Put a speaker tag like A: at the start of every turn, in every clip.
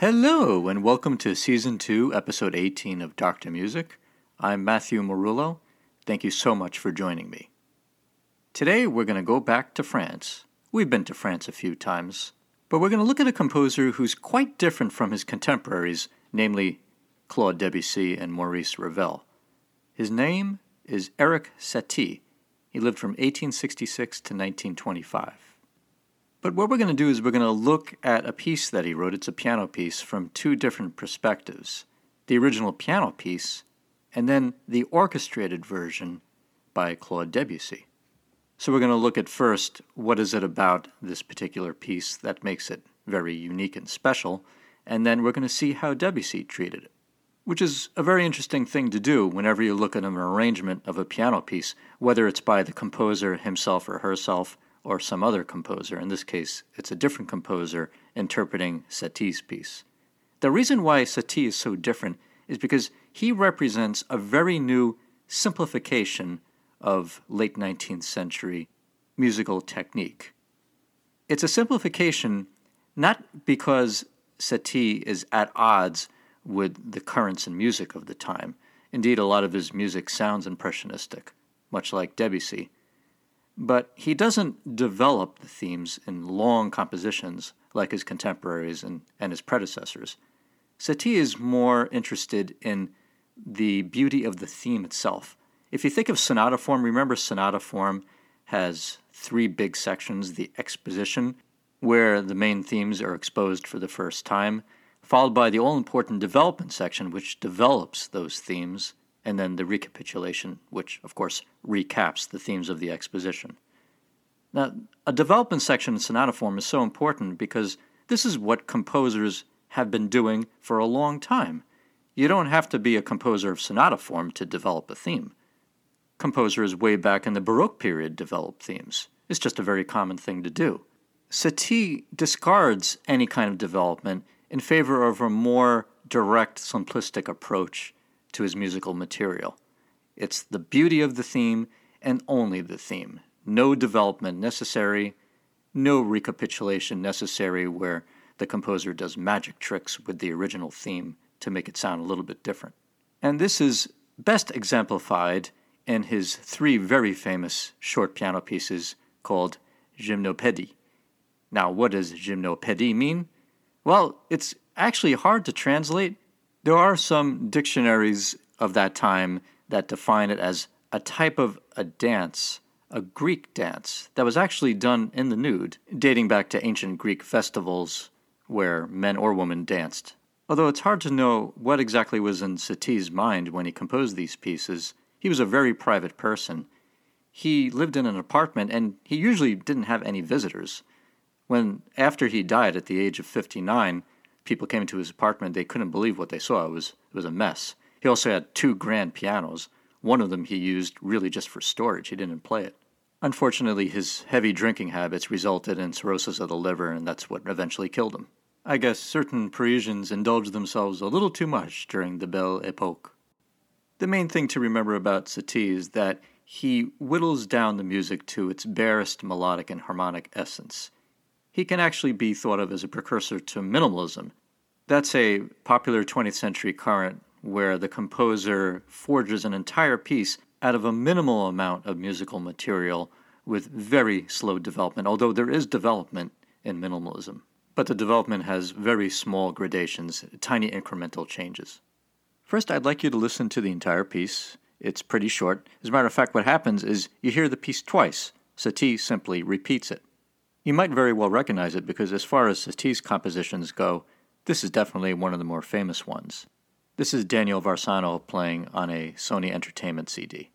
A: Hello, and welcome to Season 2, Episode 18 of Doctor Music. I'm Matthew Marullo. Thank you so much for joining me. Today, we're going to go back to France. We've been to France a few times, but we're going to look at a composer who's quite different from his contemporaries, namely Claude Debussy and Maurice Ravel. His name is Erik Satie. He lived from 1866 to 1925. But what we're going to do is we're going to look at a piece that he wrote. It's a piano piece from two different perspectives the original piano piece, and then the orchestrated version by Claude Debussy. So we're going to look at first what is it about this particular piece that makes it very unique and special, and then we're going to see how Debussy treated it which is a very interesting thing to do whenever you look at an arrangement of a piano piece, whether it's by the composer himself or herself or some other composer. In this case, it's a different composer interpreting Satie's piece. The reason why Satie is so different is because he represents a very new simplification of late 19th century musical technique. It's a simplification not because Satie is at odds with the currents in music of the time. Indeed, a lot of his music sounds impressionistic, much like Debussy. But he doesn't develop the themes in long compositions like his contemporaries and, and his predecessors. Satie is more interested in the beauty of the theme itself. If you think of sonata form, remember sonata form has three big sections the exposition, where the main themes are exposed for the first time, followed by the all important development section, which develops those themes, and then the recapitulation, which, of course, recaps the themes of the exposition. Now, a development section in sonata form is so important because this is what composers have been doing for a long time. You don't have to be a composer of sonata form to develop a theme. Composers way back in the Baroque period developed themes. It's just a very common thing to do. Satie discards any kind of development in favor of a more direct, simplistic approach to his musical material. It's the beauty of the theme and only the theme. No development necessary, no recapitulation necessary where the composer does magic tricks with the original theme to make it sound a little bit different. And this is best exemplified in his three very famous short piano pieces called Gymnopédie. Now, what does gymnopédie mean? Well, it's actually hard to translate. There are some dictionaries of that time that define it as a type of a dance, a Greek dance, that was actually done in the nude, dating back to ancient Greek festivals where men or women danced. Although it's hard to know what exactly was in Satie's mind when he composed these pieces, he was a very private person. He lived in an apartment and he usually didn't have any visitors. When, after he died at the age of 59, people came into his apartment, they couldn't believe what they saw. It was, it was a mess. He also had two grand pianos. One of them he used really just for storage, he didn't play it. Unfortunately, his heavy drinking habits resulted in cirrhosis of the liver, and that's what eventually killed him. I guess certain Parisians indulged themselves a little too much during the Belle Epoque. The main thing to remember about Satie is that he whittles down the music to its barest melodic and harmonic essence he can actually be thought of as a precursor to minimalism. That's a popular 20th century current where the composer forges an entire piece out of a minimal amount of musical material with very slow development, although there is development in minimalism. But the development has very small gradations, tiny incremental changes. First, I'd like you to listen to the entire piece. It's pretty short. As a matter of fact, what happens is you hear the piece twice. Satie simply repeats it. You might very well recognize it because, as far as Satie's compositions go, this is definitely one of the more famous ones. This is Daniel Varsano playing on a Sony Entertainment CD.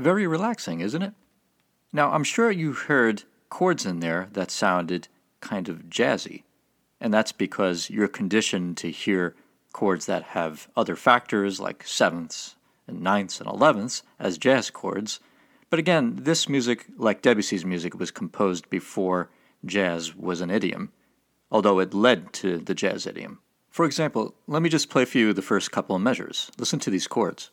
A: Very relaxing, isn't it? Now, I'm sure you heard chords in there that sounded kind of jazzy, and that's because you're conditioned to hear chords that have other factors like sevenths and ninths and elevenths as jazz chords. But again, this music, like Debussy's music, was composed before jazz was an idiom, although it led to the jazz idiom. For example, let me just play for you the first couple of measures. Listen to these chords.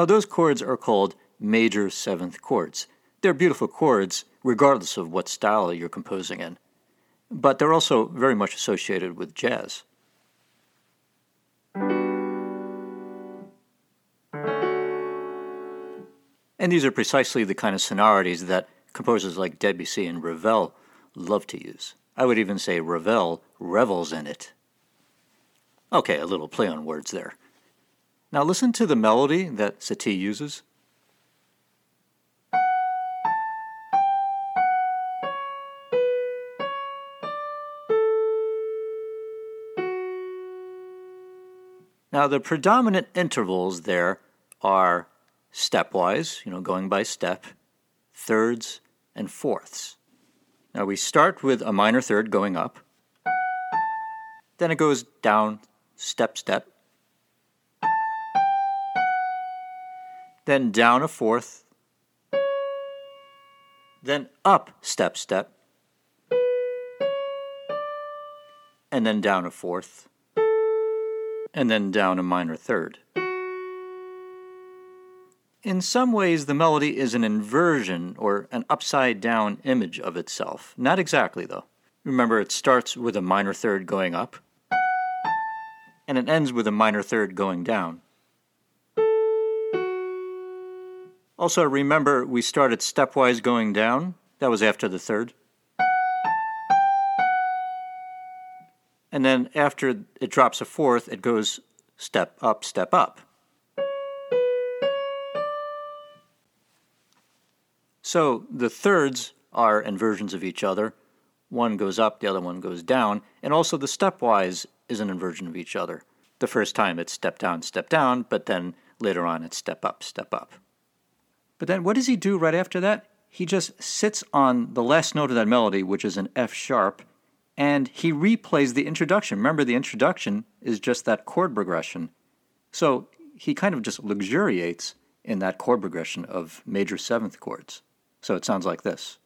A: Now, those chords are called major seventh chords. They're beautiful chords, regardless of what style you're composing in. But they're also very much associated with jazz. And these are precisely the kind of sonorities that composers like Debussy and Ravel love to use. I would even say Ravel revels in it. Okay, a little play on words there. Now listen to the melody that Satie uses. Now, the predominant intervals there are stepwise, you know, going by step, thirds, and fourths. Now, we start with a minor third going up, then it goes down, step, step, then down a fourth, then up, step, step, and then down a fourth and then down a minor third. In some ways, the melody is an inversion or an upside down image of itself. Not exactly, though. Remember, it starts with a minor third going up, and it ends with a minor third going down. Also, remember, we started stepwise going down. That was after the third. And then after it drops a fourth, it goes step up, step up. So the thirds are inversions of each other. One goes up, the other one goes down, and also the stepwise is an inversion of each other. The first time it's step down, step down, but then later on it's step up, step up. But then what does he do right after that? He just sits on the last note of that melody, which is an F sharp, and he replays the introduction. Remember, the introduction is just that chord progression. So he kind of just luxuriates in that chord progression of major seventh chords. So it sounds like this.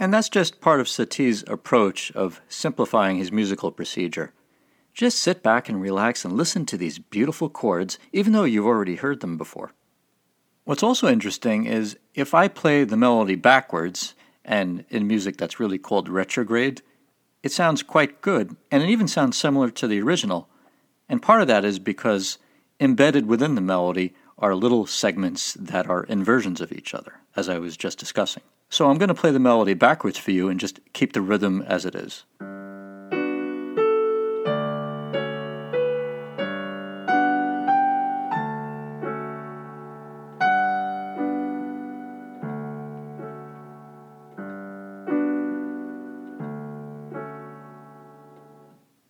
A: And that's just part of Satie's approach of simplifying his musical procedure. Just sit back and relax and listen to these beautiful chords, even though you've already heard them before. What's also interesting is if I play the melody backwards, and in music that's really called retrograde, it sounds quite good, and it even sounds similar to the original. And part of that is because embedded within the melody are little segments that are inversions of each other, as I was just discussing. So I'm going to play the melody backwards for you and just keep the rhythm as it is.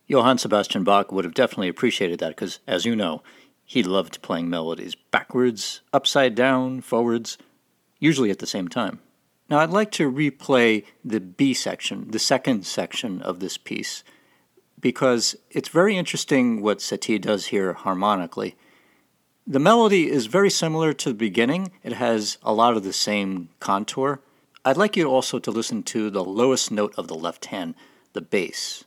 A: Johann Sebastian Bach would have definitely appreciated that because, as you know, he loved playing melodies backwards, upside down, forwards, usually at the same time. Now, I'd like to replay the B section, the second section of this piece, because it's very interesting what Satie does here harmonically. The melody is very similar to the beginning, it has a lot of the same contour. I'd like you also to listen to the lowest note of the left hand, the bass.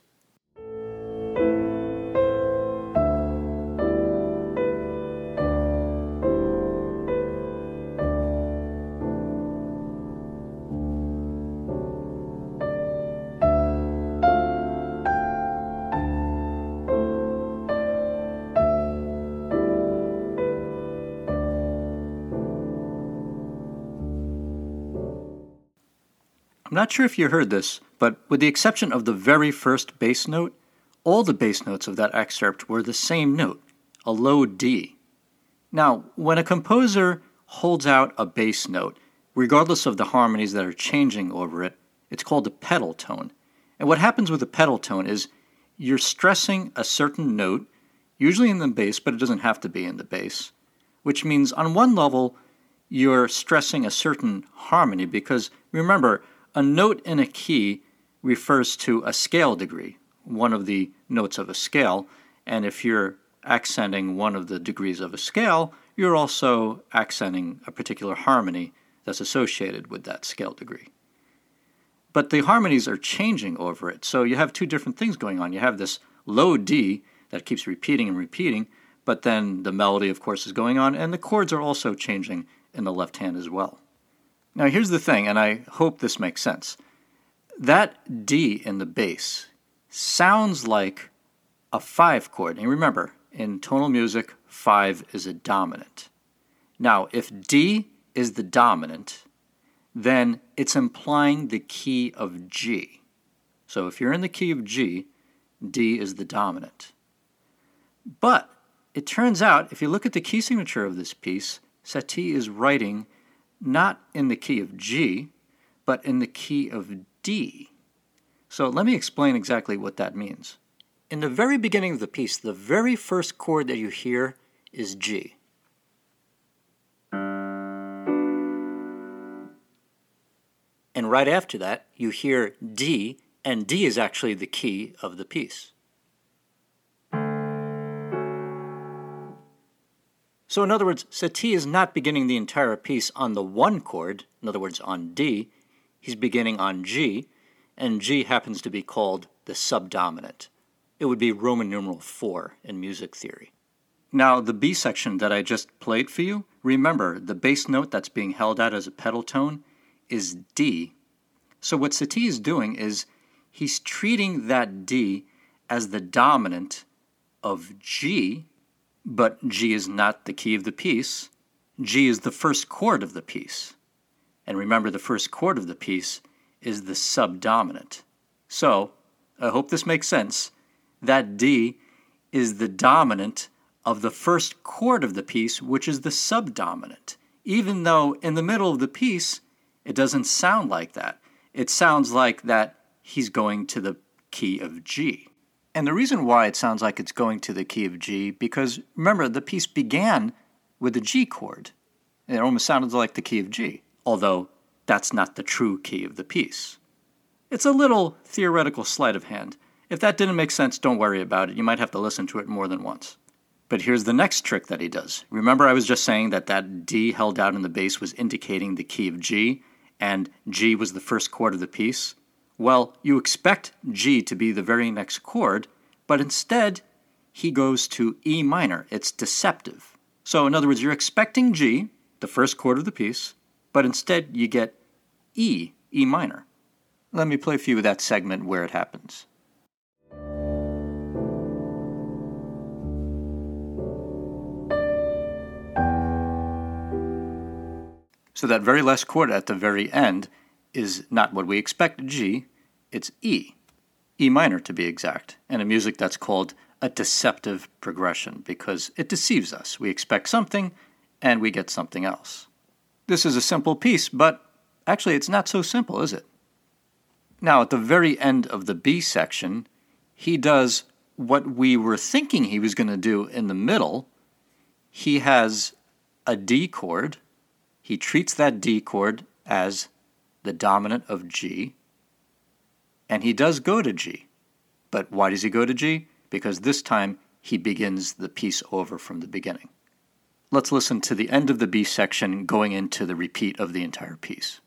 A: I'm not sure if you heard this, but with the exception of the very first bass note, all the bass notes of that excerpt were the same note. a low D. Now, when a composer holds out a bass note, regardless of the harmonies that are changing over it, it's called a pedal tone. And what happens with a pedal tone is you're stressing a certain note, usually in the bass, but it doesn't have to be in the bass, which means on one level, you're stressing a certain harmony because remember, a note in a key refers to a scale degree, one of the notes of a scale, and if you're accenting one of the degrees of a scale, you're also accenting a particular harmony that's associated with that scale degree. But the harmonies are changing over it, so you have two different things going on. You have this low D that keeps repeating and repeating, but then the melody, of course, is going on, and the chords are also changing in the left hand as well. Now, here's the thing, and I hope this makes sense. That D in the bass sounds like a five chord. And remember, in tonal music, five is a dominant. Now, if D is the dominant, then it's implying the key of G. So if you're in the key of G, D is the dominant. But it turns out, if you look at the key signature of this piece, Satie is writing not in the key of G, but in the key of D. So let me explain exactly what that means. In the very beginning of the piece, the very first chord that you hear is G. And right after that, you hear D, and D is actually the key of the piece. So, in other words, Satie is not beginning the entire piece on the one chord, in other words, on D. He's beginning on G, and G happens to be called the subdominant. It would be Roman numeral 4 in music theory. Now, the B section that I just played for you, remember the bass note that's being held out as a pedal tone is D. So what Satie is doing is he's treating that D as the dominant of G, but G is not the key of the piece. G is the first chord of the piece. And remember, the first chord of the piece is the subdominant. So, I hope this makes sense. That D is the dominant of the first chord of the piece, which is the subdominant, even though in the middle of the piece it doesn't sound like that. It sounds like that he's going to the key of G. And the reason why it sounds like it's going to the key of G, because remember, the piece began with a G chord. It almost sounded like the key of G, although that's not the true key of the piece. It's a little theoretical sleight of hand. If that didn't make sense, don't worry about it. You might have to listen to it more than once. But here's the next trick that he does. Remember, I was just saying that that D held out in the bass was indicating the key of G? and G was the first chord of the piece, well, you expect G to be the very next chord, but instead he goes to E minor. It's deceptive. So, in other words, you're expecting G, the first chord of the piece, but instead you get E, E minor. Let me play for you that segment where it happens. So that very last chord at the very end is not what we expect G, it's E, E minor to be exact, and a music that's called a deceptive progression because it deceives us. We expect something and we get something else. This is a simple piece, but actually it's not so simple, is it? Now, at the very end of the B section, he does what we were thinking he was going to do in the middle. He has a D chord he treats that D chord as the dominant of G, and he does go to G. But why does he go to G? Because this time he begins the piece over from the beginning. Let's listen to the end of the B section going into the repeat of the entire piece.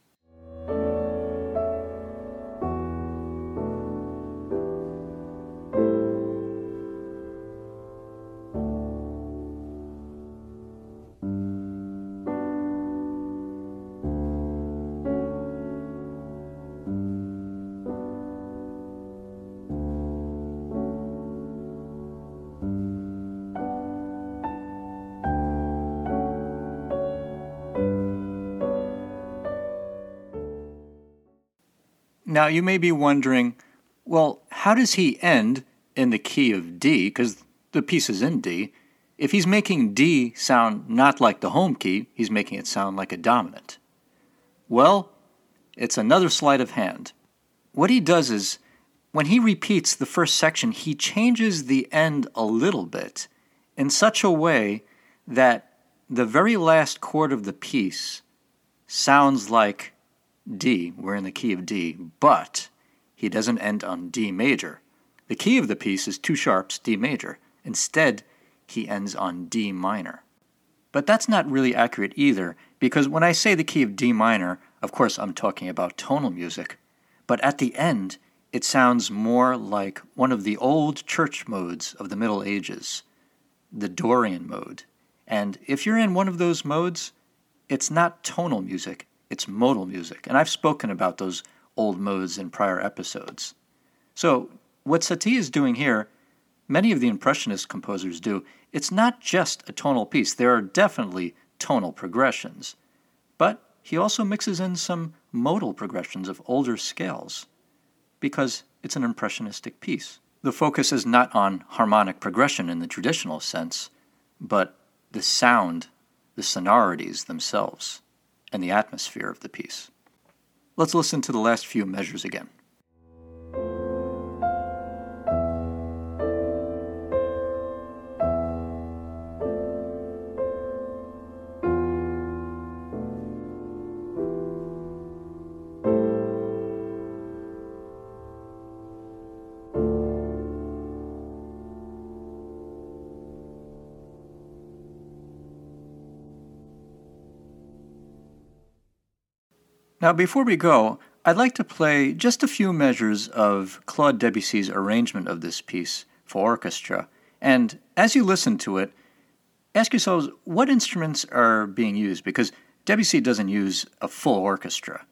A: Now, you may be wondering, well, how does he end in the key of D? Because the piece is in D. if he's making D sound not like the home key, he's making it sound like a dominant. Well, it's another sleight of hand. What he does is, when he repeats the first section, he changes the end a little bit in such a way that the very last chord of the piece sounds like D. We're in the key of D, but he doesn't end on D major. The key of the piece is two sharps, D major. Instead, he ends on D minor. But that's not really accurate either, because when I say the key of D minor, of course I'm talking about tonal music, but at the end, it sounds more like one of the old church modes of the Middle Ages, the Dorian mode. And if you're in one of those modes, it's not tonal music, it's modal music. And I've spoken about those old modes in prior episodes. So, what Satie is doing here many of the Impressionist composers do, it's not just a tonal piece. There are definitely tonal progressions. But he also mixes in some modal progressions of older scales because it's an impressionistic piece. The focus is not on harmonic progression in the traditional sense, but the sound, the sonorities themselves, and the atmosphere of the piece. Let's listen to the last few measures again. Now, before we go, I'd like to play just a few measures of Claude Debussy's arrangement of this piece for orchestra. And as you listen to it, ask yourselves what instruments are being used because Debussy doesn't use a full orchestra.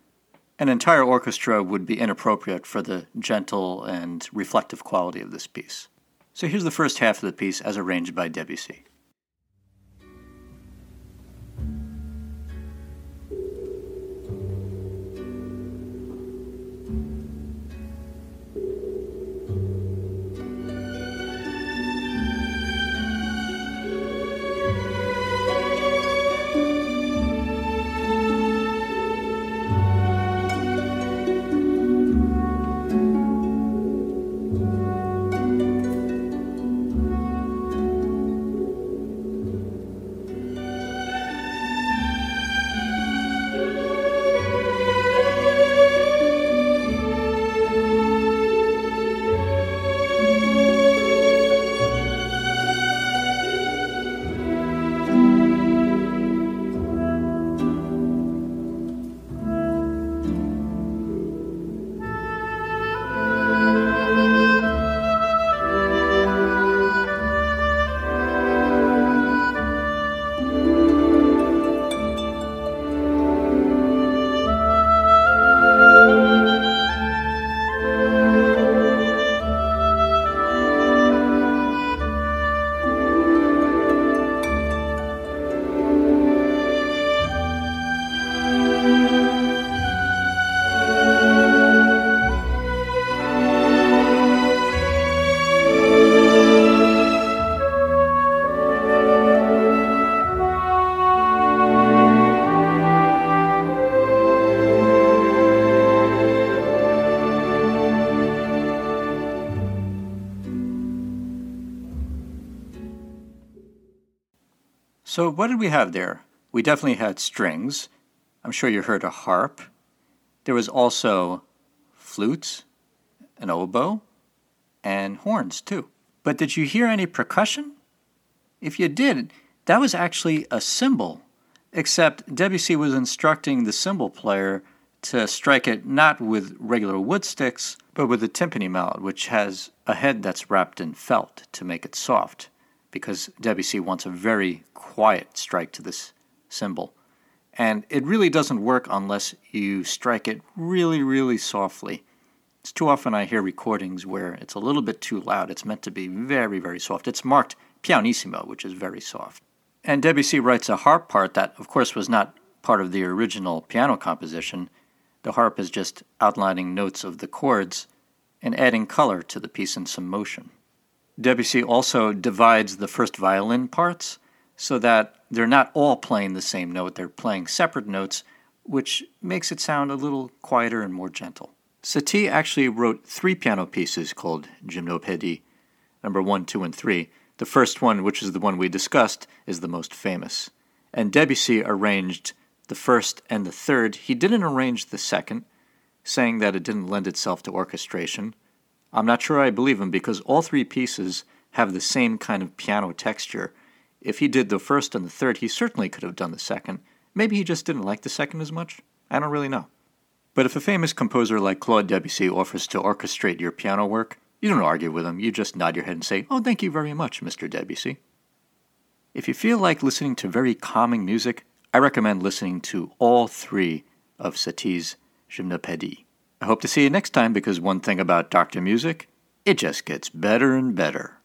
A: An entire orchestra would be inappropriate for the gentle and reflective quality of this piece. So here's the first half of the piece as arranged by Debussy. So, what did we have there? We definitely had strings. I'm sure you heard a harp. There was also flutes, an oboe, and horns too. But did you hear any percussion? If you did, that was actually a cymbal, except Debussy was instructing the cymbal player to strike it not with regular wood sticks, but with a timpani mallet, which has a head that's wrapped in felt to make it soft because Debussy wants a very quiet strike to this cymbal. And it really doesn't work unless you strike it really, really softly. It's too often I hear recordings where it's a little bit too loud. It's meant to be very, very soft. It's marked pianissimo, which is very soft. And Debussy writes a harp part that, of course, was not part of the original piano composition. The harp is just outlining notes of the chords and adding color to the piece and some motion. Debussy also divides the first violin parts so that they're not all playing the same note, they're playing separate notes, which makes it sound a little quieter and more gentle. Satie actually wrote three piano pieces called Gymnopédie, number one, two, and three. The first one, which is the one we discussed, is the most famous. And Debussy arranged the first and the third. He didn't arrange the second, saying that it didn't lend itself to orchestration. I'm not sure I believe him because all three pieces have the same kind of piano texture. If he did the first and the third, he certainly could have done the second. Maybe he just didn't like the second as much. I don't really know. But if a famous composer like Claude Debussy offers to orchestrate your piano work, you don't argue with him. You just nod your head and say, Oh, thank you very much, Mr. Debussy. If you feel like listening to very calming music, I recommend listening to all three of Satie's Gymnopédie. I hope to see you next time because one thing about Dr. Music, it just gets better and better.